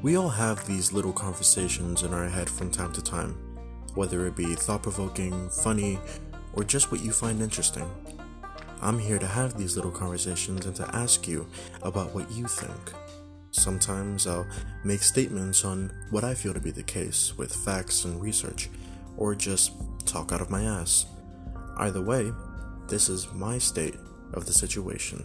We all have these little conversations in our head from time to time, whether it be thought provoking, funny, or just what you find interesting. I'm here to have these little conversations and to ask you about what you think. Sometimes I'll make statements on what I feel to be the case with facts and research, or just talk out of my ass. Either way, this is my state of the situation.